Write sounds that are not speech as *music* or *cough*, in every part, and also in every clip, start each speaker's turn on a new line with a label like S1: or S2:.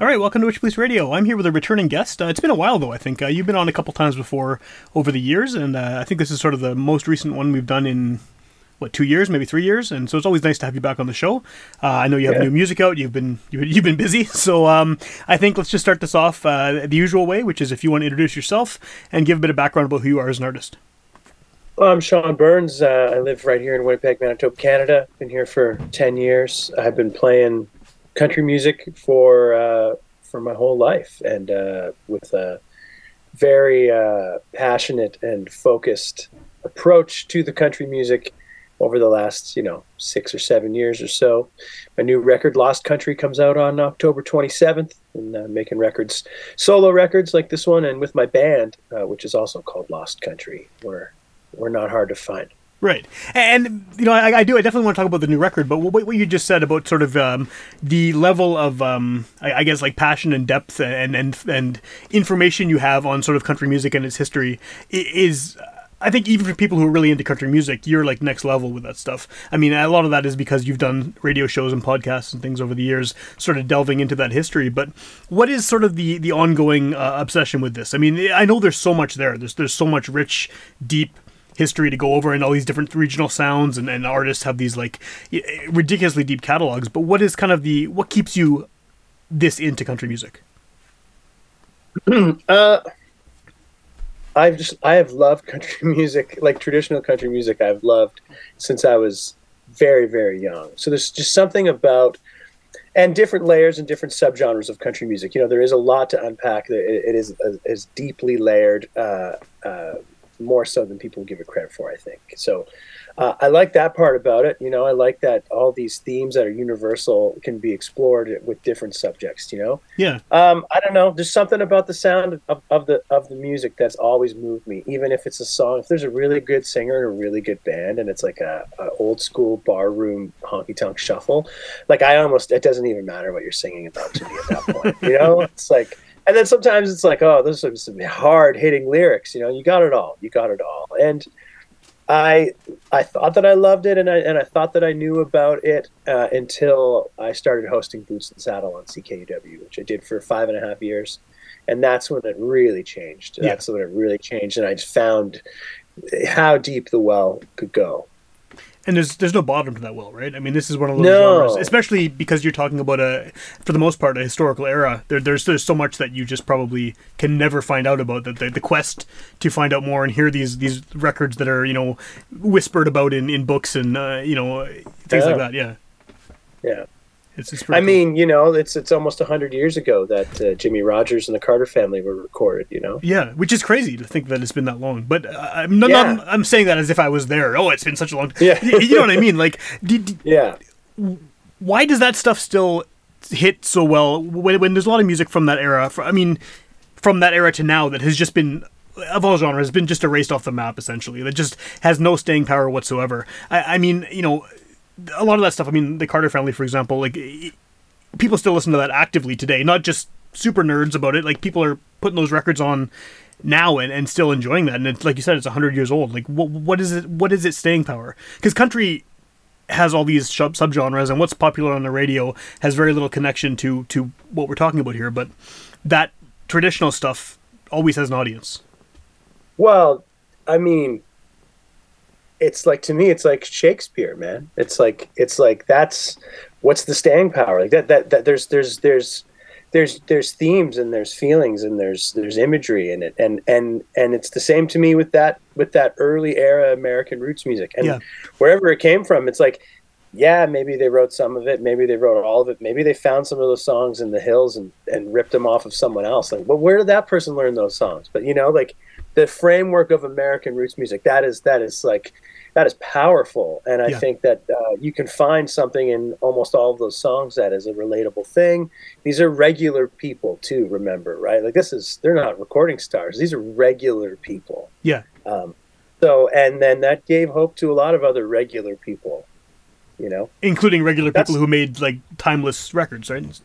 S1: All right, welcome to Witchpolice Radio. I'm here with a returning guest. Uh, it's been a while, though, I think. Uh, you've been on a couple times before over the years, and uh, I think this is sort of the most recent one we've done in, what, two years, maybe three years? And so it's always nice to have you back on the show. Uh, I know you have
S2: Yeah.
S1: new music out. You've been you- you've been busy. *laughs* So um, I think let's just start this off uh, the usual way, which is if you want to introduce yourself and give a bit of background about who you are as an artist.
S2: Well, I'm Sean Burns. Uh, I live right here in Winnipeg, Manitoba, Canada. Been here for 10 years. I've been playing country music for uh, for my whole life and uh, with a very uh, passionate and focused approach to the country music over the last, you know, six or seven years or so. My new record, Lost Country, comes out on October 27th, and uh, making records, solo records like this one, and with my band, uh, which is also called Lost Country. We're we're not hard to find.
S1: Right, and you know, I, I do. I definitely want to talk about the new record, but what, what you just said about sort of um, the level of, um, I, I guess, like passion and depth and and and information you have on sort of country music and its history is. I think even for people who are really into country music, you're like next level with that stuff. I mean, a lot of that is because you've done radio shows and podcasts and things over the years, sort of delving into that history. But what is sort of the the ongoing uh, obsession with this? I mean, I know there's so much there. There's there's so much rich, deep history to go over and all these different regional sounds and, and artists have these like ridiculously deep catalogs but what is kind of the what keeps you this into country music *clears throat*
S2: Uh, I've just I have loved country *laughs* music, like traditional country music. I've loved since I was very very young. So there's just something about and different layers and different subgenres of country music. You know, there is a lot to unpack. It, it is is deeply layered, uh, uh, more so than people give it credit for. I think so. Uh, I like that part about it. You know, I like that all these themes that are universal can be explored with different subjects. You know.
S1: yeah
S2: Um, I don't know. There's something about the sound of, of the of the music that's always moved me. Even if it's a song, if there's a really good singer and a really good band, and it's like a, a old school barroom honky tonk shuffle, like I almost it doesn't even matter what you're singing about to me at that point. You know, *laughs* it's like, and then sometimes it's like, oh, those are some hard hitting lyrics. You know, you got it all. You got it all, and. I I thought that I loved it, and I and I thought that I knew about it uh, until I started hosting Boots and Saddle on CKUW, which I did for five and a half years, and that's when it really changed.
S1: Yeah.
S2: That's when it really changed, and I just found how deep the well could go.
S1: And there's there's no bottom to that well right i mean this is one of those
S2: No.
S1: genres especially because you're talking about a for the most part a historical era there, there's there's so much that you just probably can never find out about that the, the quest to find out more and hear these these records that are you know whispered about in in books and uh, you know things like that yeah
S2: Yeah.
S1: It's, it's
S2: I
S1: cool.
S2: mean, you know, it's it's almost hundred years ago that uh, Jimmie Rodgers and the Carter Family were recorded. You know,
S1: Yeah, which is crazy to think that it's been that long. But uh, I'm not,
S2: Yeah.
S1: not- I'm saying that as if I was there. Oh, it's been such a long.
S2: Yeah. *laughs*
S1: you know what I mean? Like, did,
S2: yeah.
S1: why does that stuff still hit so well when, when there's a lot of music from that era? fr I mean, from that era to now that has just been of all genres has been just erased off the map essentially. That just has no staying power whatsoever. I, I mean, you know, a lot of that stuff. I mean, the Carter Family, for example, like people still listen to that actively today. Not just super nerds about it. Like people are putting those records on now and, and still enjoying that. And it's like you said, it's hundred years old. Like what what is it? What is its staying power? Because country has all these sub subgenres, and what's popular on the radio has very little connection to to what we're talking about here. But that traditional stuff always has an audience.
S2: Well, I mean, it's like to me, it's like Shakespeare, man. It's like it's like that's what's the staying power like that. That that there's there's there's there's there's themes and there's feelings and there's there's imagery in it and and and it's the same to me with that with that early era American roots music and
S1: Yeah.
S2: wherever it came from, it's like yeah, maybe they wrote some of it, maybe they wrote all of it, maybe they found some of those songs in the hills and, and ripped them off of someone else. Like, well, where did that person learn those songs? But you know, like the framework of American roots music, that is that is like that is powerful, and I
S1: Yeah.
S2: think that uh, you can find something in almost all of those songs that is a relatable thing. These are regular people too. Remember, right? Like this is they're not recording stars; these are regular people.
S1: Yeah.
S2: Um, so, and then that gave hope to a lot of other regular people. You know,
S1: including regular
S2: That's-
S1: people who made like timeless records, right?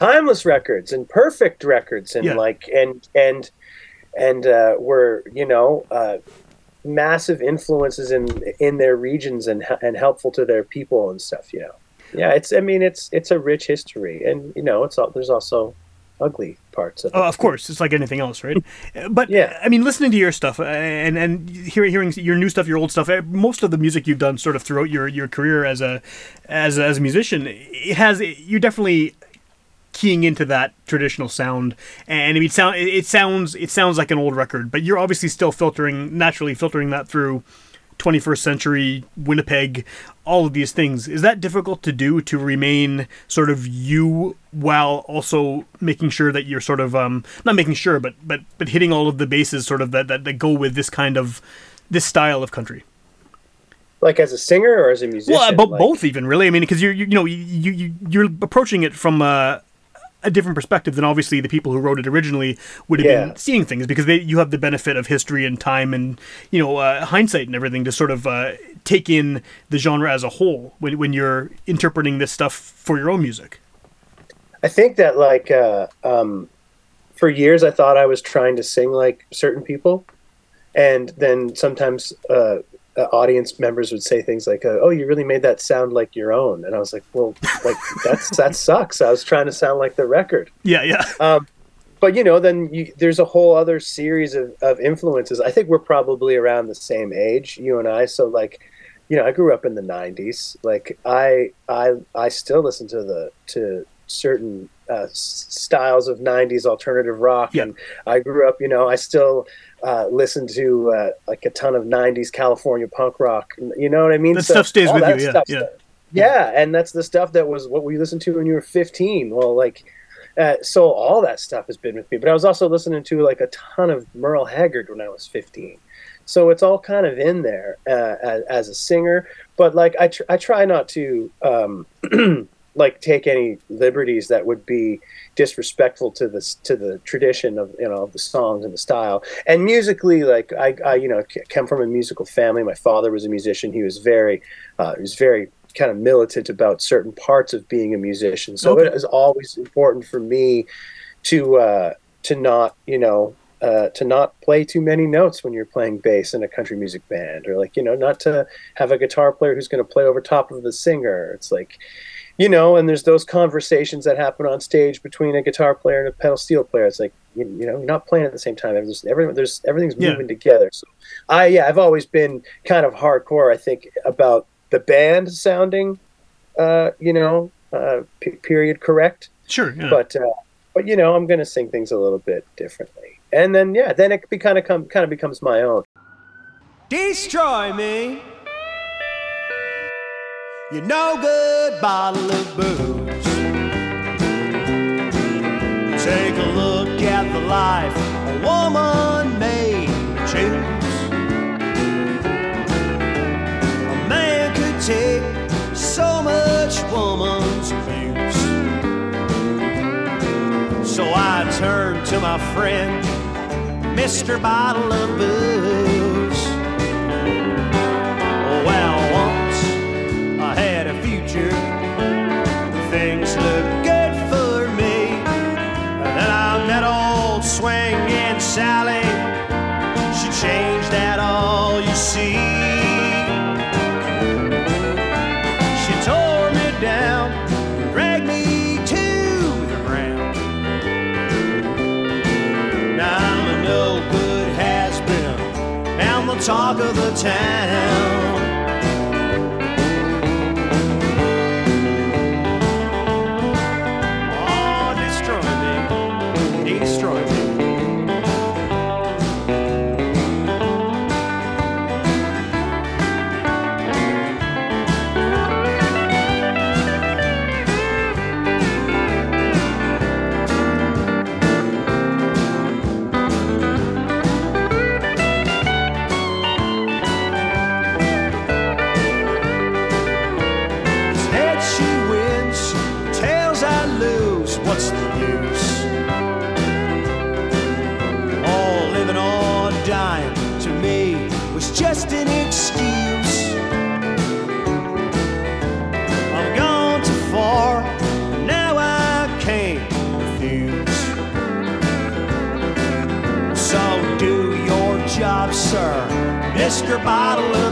S2: timeless records and perfect records, and
S1: Yeah.
S2: like and and and uh, were you know uh, massive influences in in their regions and and helpful to their people and stuff. You know, yeah. It's I mean it's it's a rich history, and you know it's all, there's also ugly parts of it.
S1: Oh, of course, it's like anything else, right? *laughs* But
S2: Yeah.
S1: I mean, listening to your stuff uh, and and hearing hearing your new stuff, your old stuff, uh, most of the music you've done sort of throughout your, your career as a as as a musician, it has you're definitely keying into that traditional sound, and I mean, it sound it sounds it sounds like an old record, but you're obviously still filtering naturally filtering that through. 21st century Winnipeg, all of these things. Is that difficult to do to remain sort of you while also making sure that you're sort of um not making sure but but but hitting all of the bases sort of that that, that go with this kind of this style of country.
S2: like as a singer or as a musician.
S1: Well, uh, bo-
S2: like-
S1: both even really. I mean, because you're you, you know you, you you're approaching it from uh, a different perspective than obviously the people who wrote it originally would have
S2: Yeah.
S1: been seeing things because they you have the benefit of history and time and you know uh, hindsight and everything to sort of uh, take in the genre as a whole when when you're interpreting this stuff for your own music.
S2: I think that like uh, um, for years I thought I was trying to sing like certain people, and then sometimes uh, uh, audience members would say things like, uh, "Oh, you really made that sound like your own," and I was like, "Well, like that's that sucks." I was trying to sound like the record,
S1: Yeah, yeah,
S2: but you know, then you, there's a whole other series of, of influences. I think we're probably around the same age, you and I. So like, you know, I grew up in the '90s. Like, I I I still listen to the to certain uh, styles of '90s alternative rock,
S1: Yeah.
S2: and I grew up. You know, I still uh, listen to uh, like a ton of '90s California punk rock. You know what I mean?
S1: That stuff stays with you, yeah, yeah.
S2: yeah, and that's the stuff that was what we listened to when you were 15. Well, like, uh, so all that stuff has been with me. But I was also listening to like a ton of Merle Haggard when I was 15. So it's all kind of in there uh, as, as a singer. But like, I, tr- I try not to um, *clears throat* like take any liberties that would be disrespectful to this to the tradition of you know of the songs and the style. And musically, like I, I you know come from a musical family. My father was a musician. He was very uh, he was very kind of militant about certain parts of being a musician. So
S1: Okay.
S2: it is always important for me to uh, to not you know uh, to not play too many notes when you're playing bass in a country music band, or like you know not to have a guitar player who's going to play over top of the singer. It's like you know, and there's those conversations that happen on stage between a guitar player and a pedal steel player. It's like you, you know, you're not playing at the same time. There's everything, there's everything's
S1: Yeah.
S2: moving together. So I yeah, I've always been kind of hardcore. I think about the band sounding, uh, you know, uh, p- period correct.
S1: sure. Yeah.
S2: But uh, but you know, I'm gonna sing things a little bit differently. And then yeah, then it be kind of come kind of becomes my own.
S3: Destroy me. You no good bottle of booze. Take a look at the life a woman may choose. A man could take so much woman's abuse. So I turned to my friend, Mr. Bottle of Booze. Talk of the town. Whisker bottle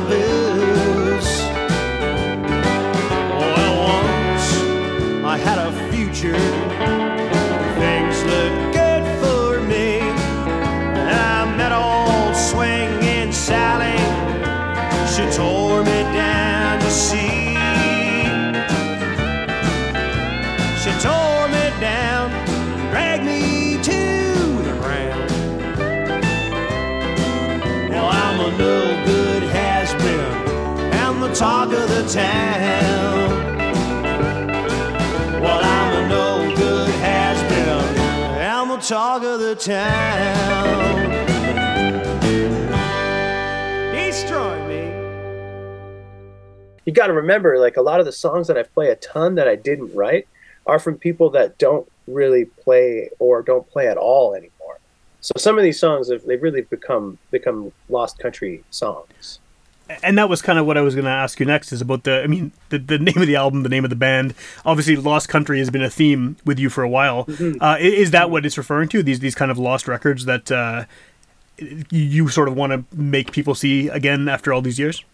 S3: talk of the town. Destroy me.
S2: you got to remember like a lot of the songs that i play a ton that i didn't write are from people that don't really play or don't play at all anymore so some of these songs have they've really become become lost country songs
S1: and that was kind of what I was going to ask you next is about the I mean the, the name of the album the name of the band. Obviously lost country has been a theme with you for a while.
S2: Mm-hmm.
S1: uh, is that what it's referring to these these kind of lost records that uh, you- sort of want to make people see again after all these years?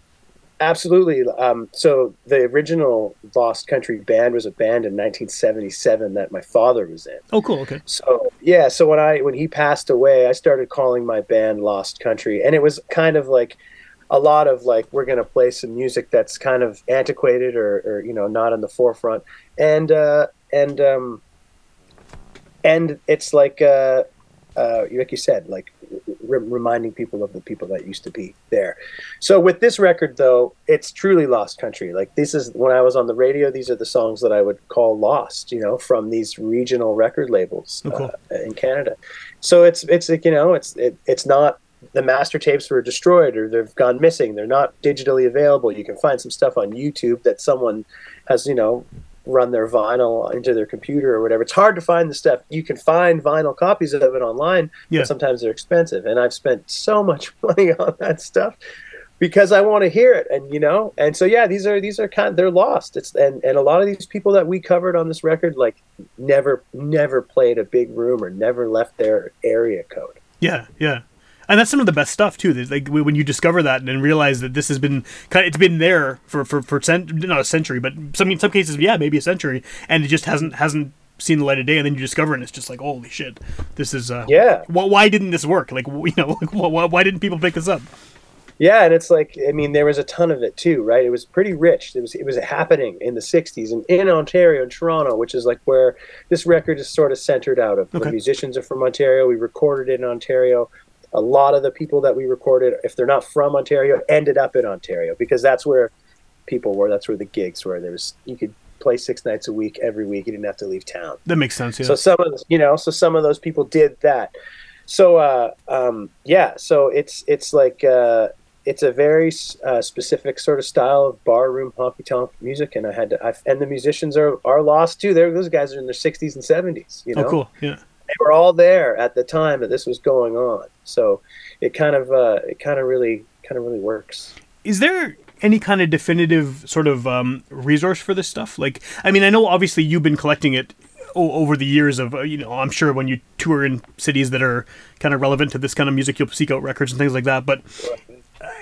S2: Absolutely. Um, so the original lost country band was a band in 1977 that my father was in.
S1: Oh cool okay.
S2: So yeah, so when I when he passed away, I started calling my band Lost Country, and it was kind of like a lot of like we're gonna play some music that's kind of antiquated or, or you know not in the forefront, and uh, and um, and it's like uh, uh, like you said, like re- reminding people of the people that used to be there. So with this record, though, it's truly lost country. Like this is when I was on the radio. These are the songs that I would call lost. You know, from these regional record labels
S1: Oh, cool.
S2: uh, in Canada. So it's it's like you know it's it, it's not the master tapes were destroyed or they've gone missing. They're not digitally available. You can find some stuff on YouTube that someone has you know run their vinyl into their computer or whatever. It's hard to find the stuff. You can find vinyl copies of it online,
S1: Yeah.
S2: but sometimes they're expensive. And I've spent so much *laughs* money on that stuff because I want to hear it. And you know, and so yeah, these are these are kind they're lost. It's and and a lot of these people that we covered on this record like never never played a big room or never left their area code.
S1: Yeah, yeah. And that's some of the best stuff too. There's, Like when you discover that and realize that this has been kind of, it's been there for for for cent- not a century, but some in some cases, yeah, maybe a century, and it just hasn't hasn't seen the light of day. And then you discover it, and it's just like, holy shit, this is uh,
S2: Yeah.
S1: Why, why didn't this work? Like *laughs* you know, like, why, why didn't people pick this up?
S2: Yeah, and it's like I mean there was a ton of it too, right? It was pretty rich. It was it was happening in the '60s and in Ontario and Toronto, which is like where this record is sort of centered out of.
S1: Okay.
S2: The musicians are from Ontario. We recorded it in Ontario. A lot of the people that we recorded, if they're not from Ontario, ended up in Ontario because that's where people were. That's where the gigs were. There was you could play six nights a week every week. You didn't have to leave town.
S1: That makes sense. Yeah.
S2: So some of those, you know, so some of those people did that. So uh, um, yeah, so it's it's like uh, it's a very uh, specific sort of style of barroom honky tonk music, and I had to, I, and the musicians are are lost too. They're, those guys are in their sixties and seventies. You know,
S1: oh, cool. Yeah.
S2: They were all there at the time that this was going on. So it kind of uh, it kind of really kind of really works.
S1: is there any kind of definitive sort of um, resource for this stuff? Like, I mean, I know obviously you've been collecting it o- over the years of, uh, you know, I'm sure when you tour in cities that are kind of relevant to this kind of music, you'll seek out records and things like that. But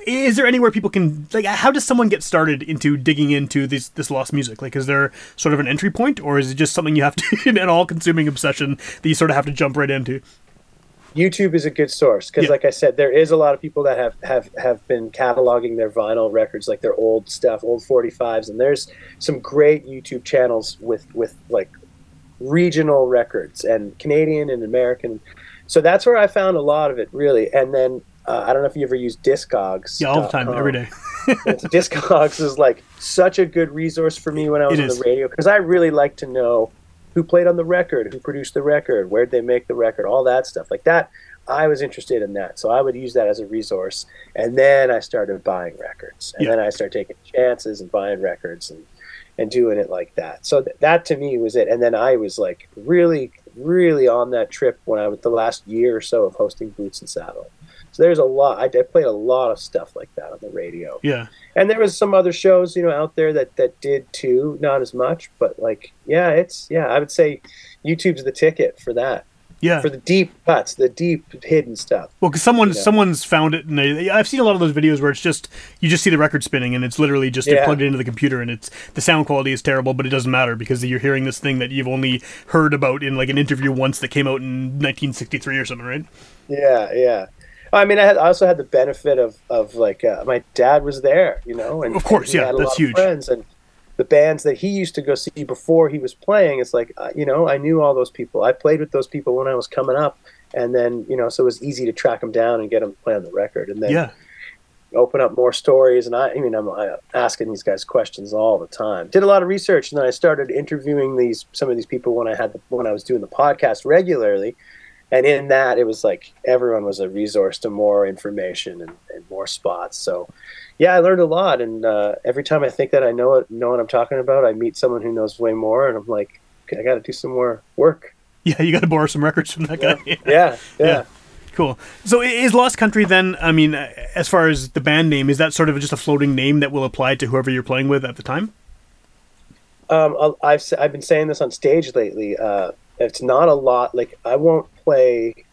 S1: is there anywhere people can like? How does someone get started into digging into this this lost music? Like, is there sort of an entry point, or is it just something you have to *laughs* an all-consuming obsession that you sort of have to jump right into?
S2: YouTube is a good source because,
S1: Yeah.
S2: like I said, there is a lot of people that have, have have been cataloging their vinyl records, like their old stuff, old 45s, and there's some great YouTube channels with with like regional records and Canadian and American. So that's where I found a lot of it, really. And then uh, I don't know if you ever use Discogs.
S1: Yeah, all the time, every day. *laughs*
S2: Discogs is like such a good resource for me when I was
S1: It
S2: on
S1: is.
S2: the radio because I really like to know who played on the record, who produced the record, where'd they make the record, all that stuff like that. I was interested in that, so I would use that as a resource, and then I started buying records, and
S1: Yeah.
S2: then I started taking chances and buying records and and doing it like that. So th- that to me was it, and then I was like really, really on that trip when I was the last year or so of hosting Boots and Saddle. So there's a lot. I, I played a lot of stuff like that on the radio
S1: Yeah.
S2: and there was some other shows you know out there that that did too not as much but like yeah it's yeah i would say youtube's the ticket for that
S1: Yeah.
S2: For the deep cuts, the deep hidden stuff.
S1: Well, because someone
S2: Yeah.
S1: someone's found it, and they, I've seen a lot of those videos where it's just you just see the record spinning, and it's literally just
S2: Yeah.
S1: plugged into the computer, and it's the sound quality is terrible, but it doesn't matter because you're hearing this thing that you've only heard about in like an interview once that came out in 1963 or something, right?
S2: Yeah, yeah. I mean, I, had, I also had the benefit of of like uh, my dad was there, you know, and
S1: Of course, yeah, that's huge.
S2: friends and the bands that he used to go see before he was playing. It's like uh, you know, I knew all those people. I played with those people when I was coming up, and then you know, so it was easy to track them down and get them to play on the record, and then
S1: Yeah.
S2: open up more stories. And I, I mean, I'm uh, asking these guys questions all the time. Did a lot of research, and then I started interviewing these some of these people when I had the, when I was doing the podcast regularly. And in that, it was like everyone was a resource to more information and, and more spots. So, yeah, I learned a lot. And uh, every time I think that I know it, know what I'm talking about, I meet someone who knows way more, and I'm like, okay, I got to do some more work. *laughs*
S1: Yeah, you got to borrow some records from that guy.
S2: Yeah, yeah.
S1: Yeah. Cool. So is Lost Country then? I mean, as far as the band name, is that sort of just a floating name that will apply to whoever you're playing with at the time?
S2: Um, I've I've been saying this on stage lately. Uh, it's not a lot. Like I won't play.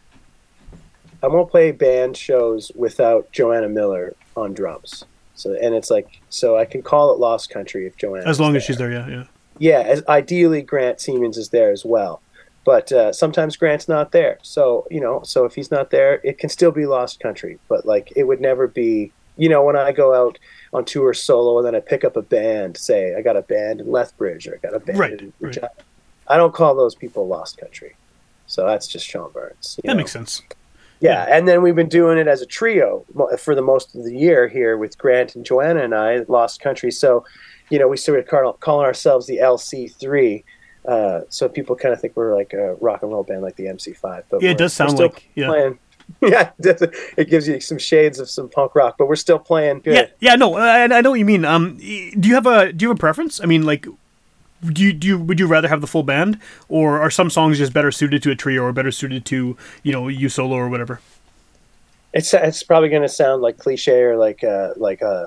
S2: I won't play band shows without Joanna Miller on drums. So and it's like so I can call it Lost Country if Joanna.
S1: As long as she's there, yeah, yeah.
S2: Yeah, as ideally Grant Siemens is there as well. But uh, sometimes Grant's not there. So, you know, so if he's not there, it can still be Lost Country. But like it would never be you know, when I go out on tour solo and then I pick up a band, say I got a band in Lethbridge or I got a band
S1: Right,
S2: in
S1: right.
S2: I don't call those people Lost Country. So that's just Sean Burns.
S1: That
S2: know?
S1: makes sense.
S2: Yeah, and then we've been doing it as a trio for the most of the year here with Grant and Joanna and I, Lost Country. So, you know, we started call, calling ourselves the LC3. Uh, so people kind of think we're like a rock and roll band, like the MC5. But
S1: Yeah, it does sound like- yeah.
S2: Playing. *laughs* Yeah, it, gives you some shades of some punk rock, but we're still playing good.
S1: Yeah, yeah, no, I, I know what you mean. Um, do you have a do you have a preference? I mean, like, do you do you, would you rather have the full band, or are some songs just better suited to a trio, or better suited to you know you solo or whatever?
S2: It's it's probably going to sound like cliche or like uh, like uh,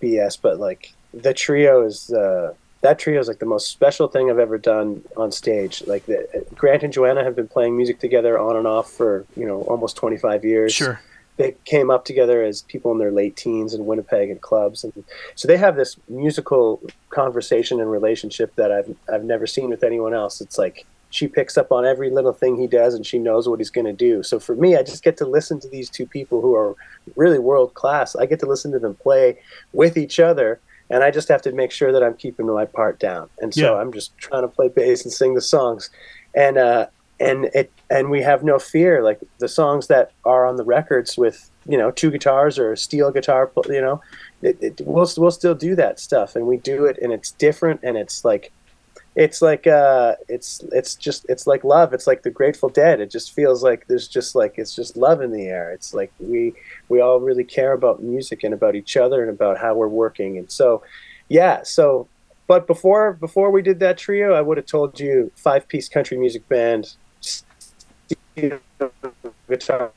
S2: BS, but like the trio is uh, that trio is like the most special thing I've ever done on stage. Like the, Grant and Joanna have been playing music together on and off for you know almost 25 years.
S1: Sure.
S2: They came up together as people in their late teens in Winnipeg and clubs, and so they have this musical conversation and relationship that I've I've never seen with anyone else. It's like she picks up on every little thing he does, and she knows what he's going to do. So for me, I just get to listen to these two people who are really world class. I get to listen to them play with each other, and I just have to make sure that I'm keeping my part down. And so
S1: Yeah.
S2: I'm just trying to play bass and sing the songs, and uh, and it and we have no fear. Like the songs that are on the records with you know two guitars or a steel guitar, you know, it, it, we'll we'll still do that stuff, and we do it, and it's different, and it's like. It's like uh, it's it's just it's like love. It's like the Grateful Dead. It just feels like there's just like it's just love in the air. It's like we we all really care about music and about each other and about how we're working. And so, yeah. So, but before before we did that trio, I would have told you five piece country music band, guitar,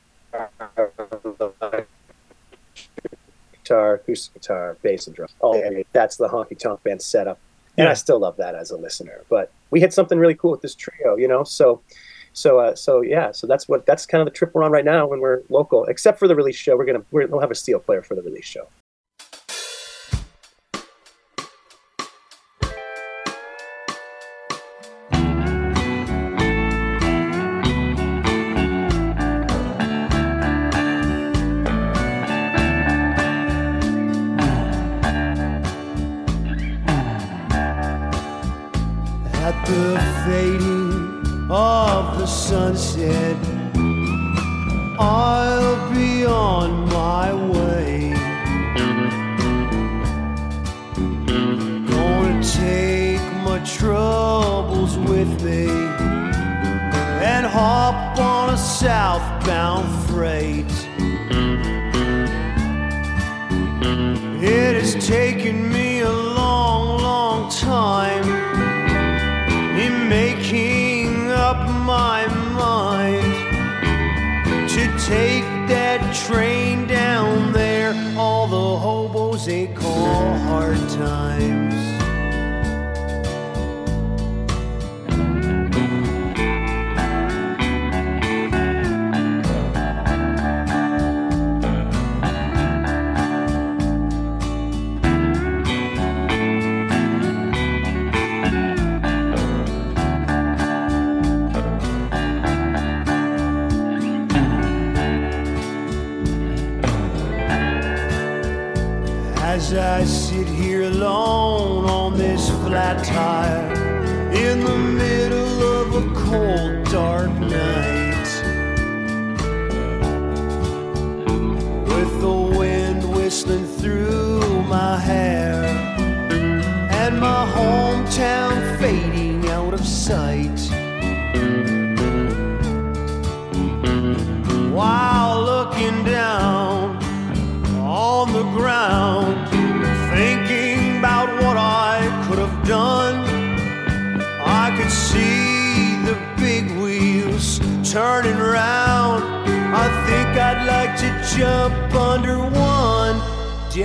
S2: guitar, acoustic guitar, bass and drum. Oh, that's the honky tonk band setup. And
S1: Yeah.
S2: I still love that as a listener. But we hit something really cool with this trio, you know. So, so, uh, so yeah. So that's what that's kind of the trip we're on right now when we're local. Except for the release show, we're gonna we're, we'll have a steel player for the release show.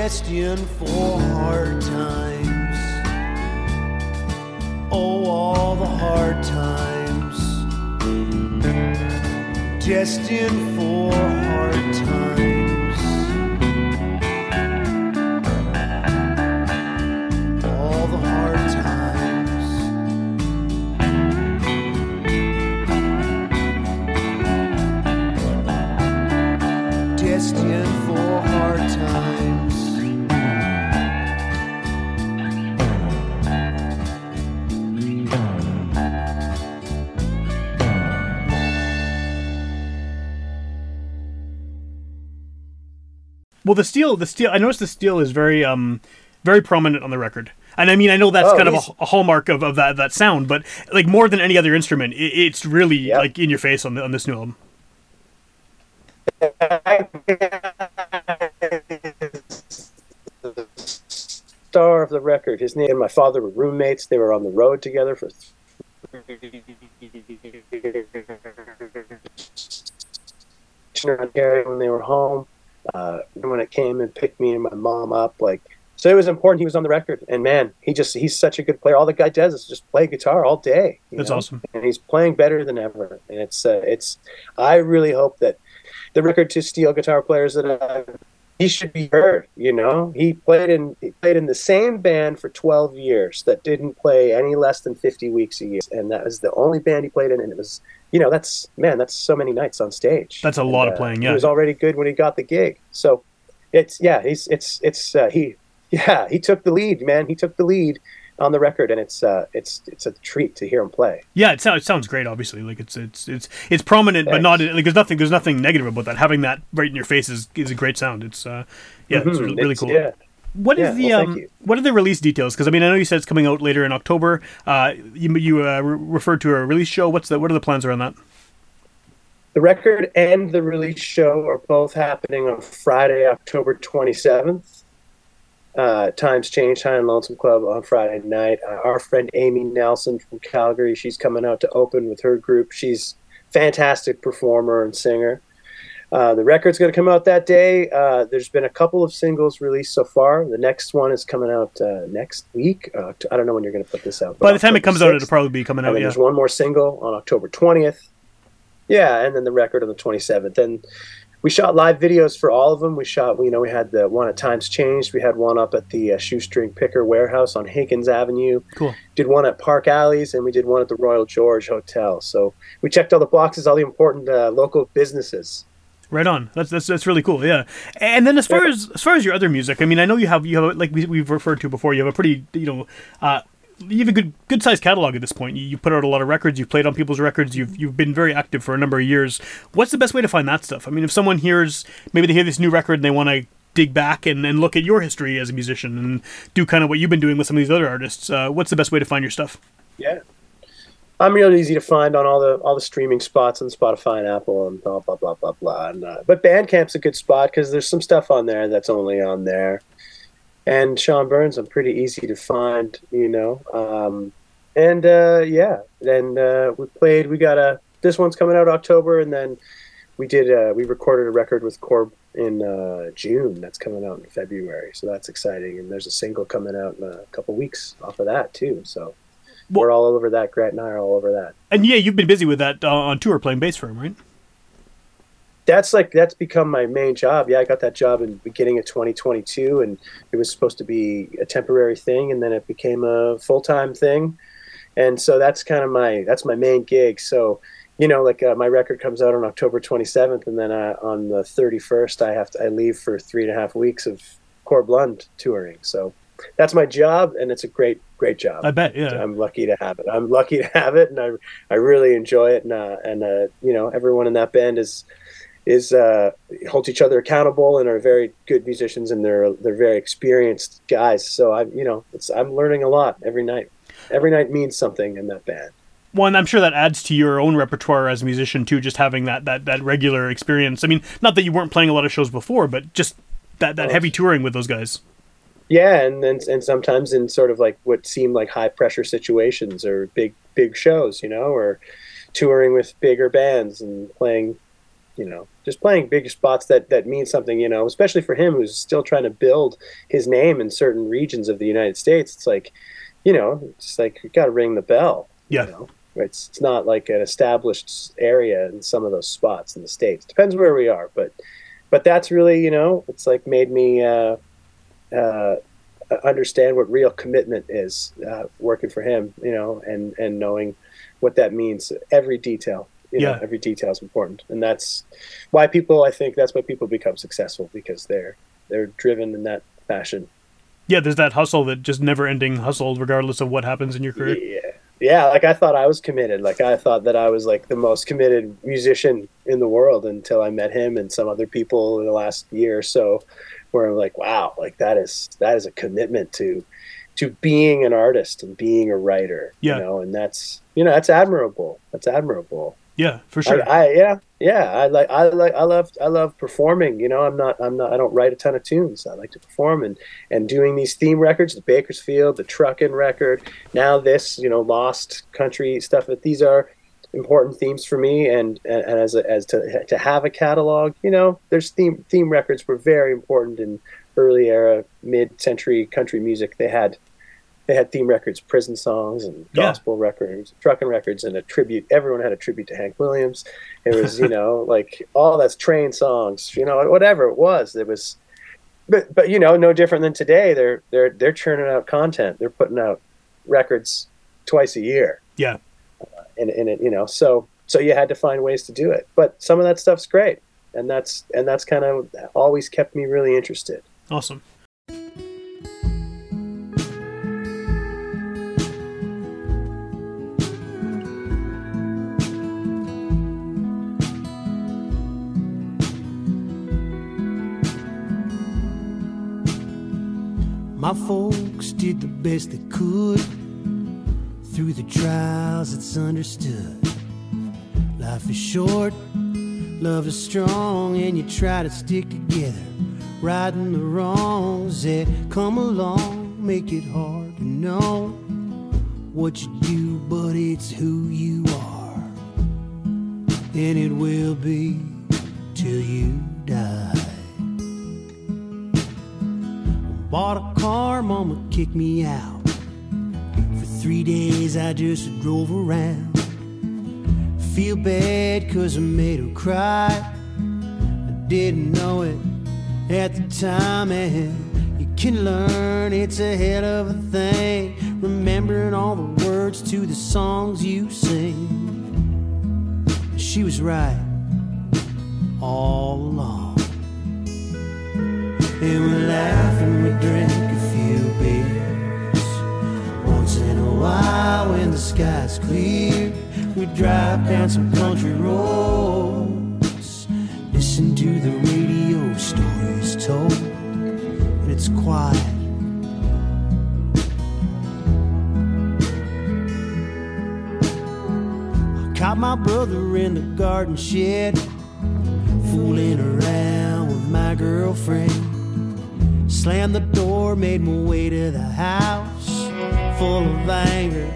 S3: Destined for hard times. Oh, all the hard times destined for hard times.
S1: Well, the steel, the steel. I noticed the steel is very, um, very prominent on the record. And I mean, I know that's
S2: Oh,
S1: kind of a, a hallmark of, of that that sound, but like more than any other instrument, it, it's really
S2: Yep.
S1: like in your face on the, on this new album.
S2: Star of the record. His name and my father were roommates. They were on the road together for when they were home. Uh, when it came and picked me and my mom up, like so, it was important. He was on the record, and man, he just—he's such a good player. All the guy does is just play guitar all day.
S1: That's
S2: know?
S1: awesome.
S2: and he's playing better than ever. And it's uh, it's. I really hope that the record to steel guitar players that I, he should be heard. You know, he played in he played in the same band for twelve years that didn't play any less than fifty weeks a year, and that was the only band he played in. And it was, you know, that's man, that's so many nights on stage.
S1: That's a
S2: And,
S1: lot of
S2: uh,
S1: playing,
S2: he
S1: yeah.
S2: was already good when he got the gig. So, it's yeah, he's it's it's uh, he *laughs* yeah he took the lead, man. He took the lead on the record, and it's uh it's it's a treat to hear him play.
S1: Yeah, it sounds it sounds great. Obviously, like it's it's it's it's prominent, but not like there's nothing there's nothing negative about that. Having that right in your face is, is a great sound. It's uh yeah, it's
S2: Mhm.
S1: really, really
S2: It's-
S1: cool.
S2: Yeah.
S1: What is
S2: Yeah,
S1: the
S2: well,
S1: um, what are the release details? Because I mean, I know you said it's coming out later in October. Uh, you you uh, re- referred to a release show. What's the what are the plans around that?
S2: The record and the release show are both happening on Friday, October 27th. Uh, Times Change High and Lonesome Club on Friday night. Uh, our friend Amy Nelson from Calgary, she's coming out to open with her group. She's fantastic performer and singer. Uh, the record's going to come out that day. Uh, there's been a couple of singles released so far. The next one is coming out uh, next week. Uh, I don't know when you're going to put this out.
S1: By the time it
S2: October
S1: comes out, it'll probably be coming out. Yeah,
S2: there's one more single on October 20th. Yeah, and then the record on the 27th. And we shot live videos for all of them. We shot, you know, we had the one at Times Changed. We had one up at the uh, Shoestring Picker Warehouse on Higgins Avenue.
S1: Cool.
S2: Did one at Park Alleys, and we did one at the Royal George Hotel. So we checked all the boxes, all the important uh, local businesses.
S1: Right on. That's that's that's really cool. Yeah. And then as far as as far as your other music, I mean, I know you have you have like we, we've referred to before. You have a pretty you know. Uh, you have a good good sized catalog at this point. You, you put out a lot of records. You've played on people's records. You've you've been very active for a number of years. What's the best way to find that stuff? I mean, if someone hears maybe they hear this new record and they want to dig back and, and look at your history as a musician and do kind of what you've been doing with some of these other artists, uh, what's the best way to find your stuff?
S2: Yeah. I'm real easy to find on all the all the streaming spots on Spotify and Apple and blah blah blah blah blah. And, uh, but Bandcamp's a good spot because there's some stuff on there that's only on there. And Sean Burns, I'm pretty easy to find, you know. Um, and uh, yeah, then uh, we played. We got a this one's coming out October, and then we did uh, we recorded a record with Corb in uh, June. That's coming out in February, so that's exciting. And there's a single coming out in a couple weeks off of that too. So
S1: Well-
S2: we're all over that. Grant and I are all over that.
S1: And yeah, you've been busy with that uh, on tour playing bass for him, right?
S2: That's like that's become my main job. Yeah, I got that job in the beginning of 2022, and it was supposed to be a temporary thing, and then it became a full time thing. And so that's kind of my that's my main gig. So you know, like uh, my record comes out on October 27th, and then uh, on the 31st, I have to I leave for three and a half weeks of Corb Lund touring. So that's my job, and it's a great, great job.
S1: I bet. Yeah.
S2: I'm lucky to have it. I'm lucky to have it, and I, I really enjoy it. And uh, and uh, you know, everyone in that band is is uh, holds each other accountable and are very good musicians, and they're they're very experienced guys. So I, you know, it's I'm learning a lot every night. Every night means something in that band.
S1: One, I'm sure that adds to your own repertoire as a musician too. Just having that that that regular experience. I mean, not that you weren't playing a lot of shows before, but just that that
S2: Oh.
S1: heavy touring with those guys.
S2: Yeah, and then and sometimes in sort of like what seem like high pressure situations or big big shows, you know, or touring with bigger bands and playing, you know, just playing big spots that that mean something, you know, especially for him who's still trying to build his name in certain regions of the United States. It's like, you know, it's like you got to ring the bell.
S1: Yeah.
S2: You know? It's it's not like an established area in some of those spots in the states. Depends where we are, but but that's really you know it's like made me uh, uh, understand what real commitment is uh, working for him, you know, and and knowing what that means. Every detail, you know,
S1: Yeah.
S2: every detail is important, and that's why people. I think that's why people become successful because they're they're driven in that fashion.
S1: Yeah, there's that hustle, that just never-ending hustle, regardless of what happens in your career.
S2: Yeah. Yeah, like I thought I was committed. Like I thought that I was like the most committed musician in the world until I met him and some other people in the last year or so where I'm like, wow, like that is that is a commitment to to being an artist and being a writer.
S1: Yeah.
S2: You know, and that's you know, that's admirable. That's admirable.
S1: Yeah, for sure.
S2: I, I yeah yeah I like I like I love I love performing. You know, I'm not I'm not I don't write a ton of tunes. I like to perform and and doing these theme records, the Bakersfield, the Truckin' record, now this you know Lost Country stuff. That these are important themes for me, and and, as a, as to to have a catalog. You know, there's theme theme records were very important in early era mid century country music. They had they had theme records, prison songs, and
S1: Yeah.
S2: gospel records, trucking records, and a tribute. Everyone had a tribute to Hank Williams. It was, you *laughs* know, like all that's train songs, you know, whatever it was. It was, but but you know, no different than today. They're they're they're churning out content. They're putting out records twice a year,
S1: yeah.
S2: And and it, you know, so so you had to find ways to do it. But some of that stuff's great, and that's and that's kind of always kept me really interested.
S1: Awesome.
S3: My folks did the best they could through the trials it's understood. Life is short, love is strong, and you try to stick together. Righting the wrongs that come along make it hard to know what you do, but it's who you are. And it will be till you die. Bought a car, mama kicked me out. Three days I just drove around. Feel bad cause I made her cry. I didn't know it at the time, and you can learn it's a hell of a thing. Remembering all the words to the songs you sing. She was right all along. And we laugh and we drink a few beers. While, when the sky's clear, we drive down some country roads. Listen to the radio stories told, and it's quiet. Caught my brother in the garden shed, fooling around with my girlfriend. Slammed the door, made my way to the house, full of anger,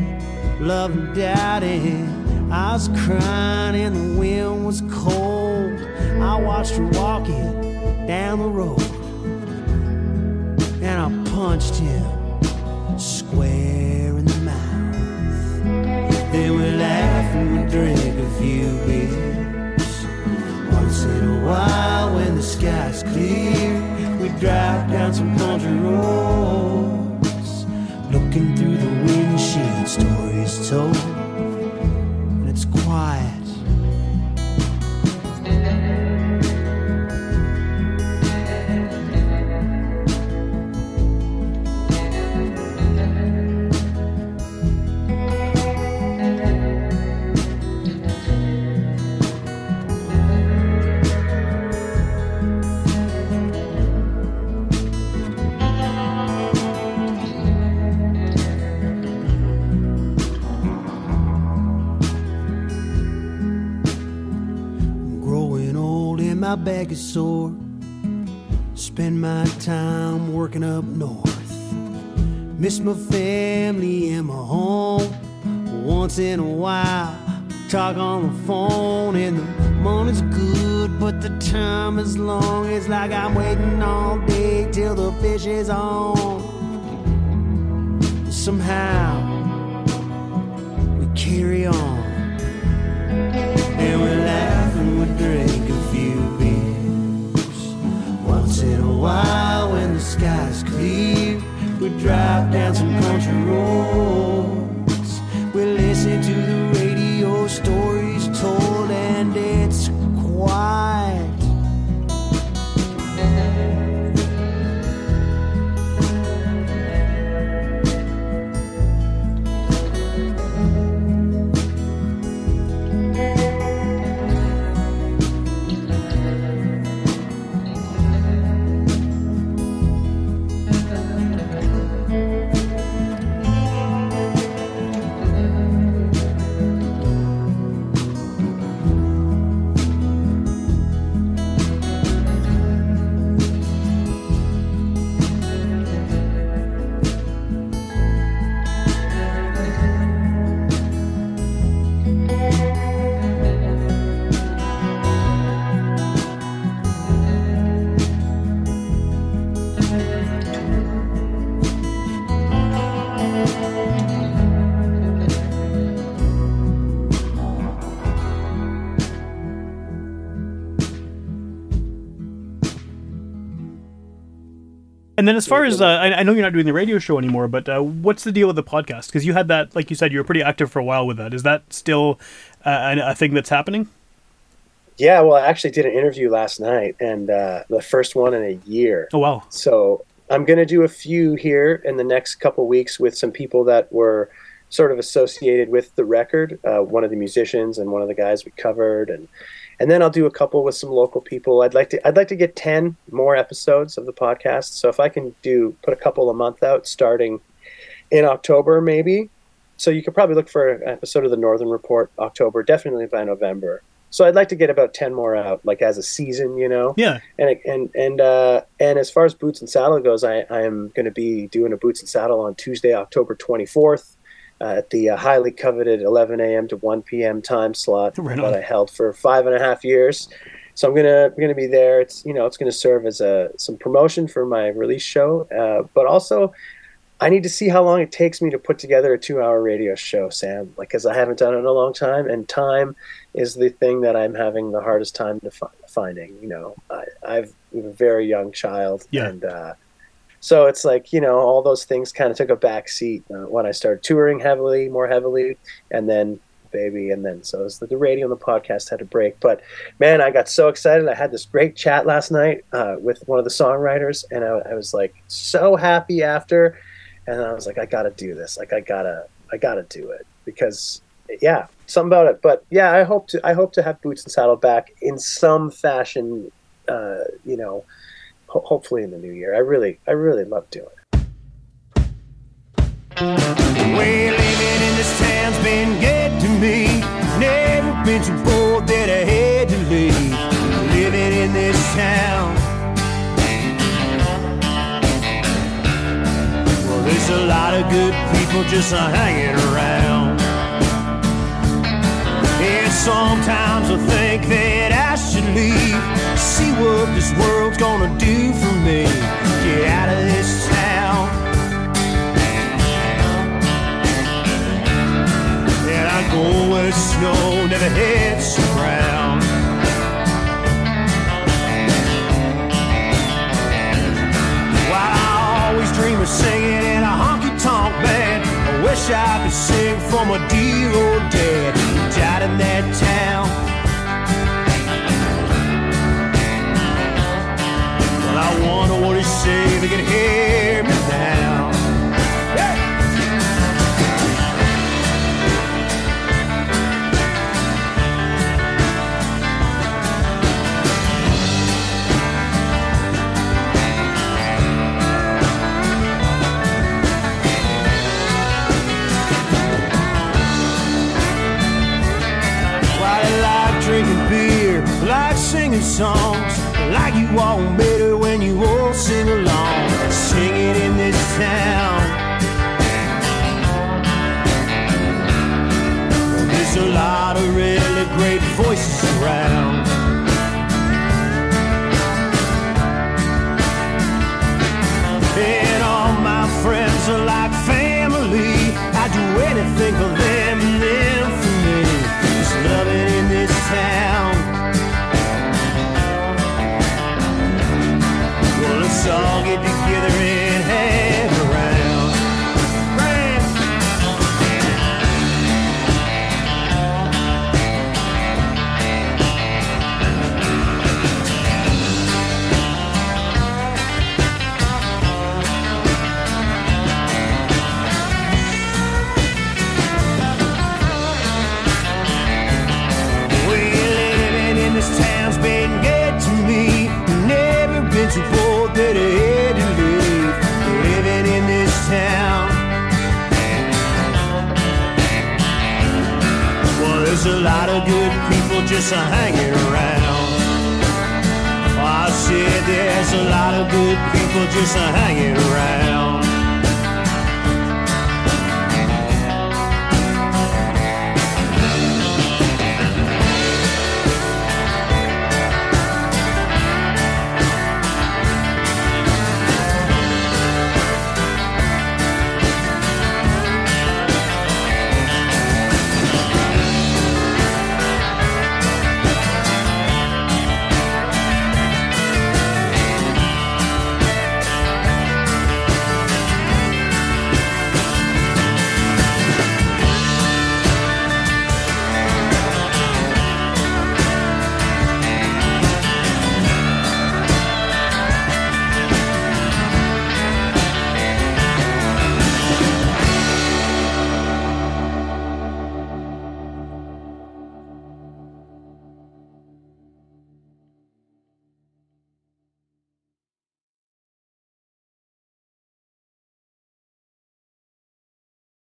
S3: love, and doubt. And I was crying, and the wind was cold. I watched her walking down the road, and I punched him square in the mouth. Then we laugh and we drink a few beers. Once in a while, when the sky's clear, we drive down some country roads, looking through the windshield, stories told, and it's quiet. My back is sore. Spend my time working up north. Miss my family and my home. Once in a while, talk on the phone, and the money's good, but the time is long. It's like I'm waiting all day till the fish is on. Somehow, we carry on. And we while, when the sky's clear, we drive down some country roads. And
S1: then, as far as uh, I, I know, you're not doing the radio show anymore, but uh, what's the deal with the podcast? Because you had that, like you said, you were pretty active for a while with that. Is that still uh, a, a thing that's happening?
S2: Yeah, well, I actually did an interview last night, and uh, the first one in a year.
S1: Oh wow!
S2: So I'm going to do a few here in the next couple weeks with some people that were sort of associated with the record. Uh, one of the musicians and one of the guys we covered, and and then I'll do a couple with some local people. I'd like to I'd like to get ten more episodes of the podcast. So if I can do put a couple a month out starting in October, maybe. So you could probably look for an episode of the Northern Report October, definitely by November. So I'd like to get about ten more out, like as a season, you know.
S1: Yeah.
S2: And and and uh, and as far as boots and saddle goes, I I am going to be doing a boots and saddle on Tuesday, October twenty fourth. At the uh, highly coveted 11 a.m. to 1 p.m. time slot
S1: Right
S2: that. I held for five and a half years. So I'm gonna gonna be there. It's you know it's gonna serve as a some promotion for my release show, uh, but also I need to see how long it takes me to put together a two hour radio show, Sam. Like, because I haven't done it in a long time, and time is the thing that I'm having the hardest time to fi- finding. You know, I, I've I'm a very young child,
S1: Yeah.
S2: and uh, so it's like you know all those things kind of took a back seat uh, when I started touring heavily, more heavily, and then baby, and then so it was the, the radio and the podcast had a break. But man, I got so excited. I had this great chat last night uh, with one of the songwriters, and I, I was like so happy after. And I was like, I gotta do this. Like, I gotta, I gotta do it because, yeah, something about it. But yeah, I hope to, I hope to have Boots and Saddle back in some fashion. Uh, you know, ho- hopefully in the new year. I really, I really love doing it.
S3: Way living in this town's been good to me. Never been so bored that I had to leave. Living in this town. Well, there's a lot of good people just hanging around. And sometimes I think that I should leave. See what this world's gonna do for me. Get out of this town. And I go where the snow never hits the ground. While I always dream of singing in a honky tonk band, I wish I could sing for my dear old dad who died in that town. You can hear me now. like singing songs like you all better when you all sing along town. There's a lot of really great voices around. There's a lot of good people just hanging around. I said there's a lot of good people just hanging around.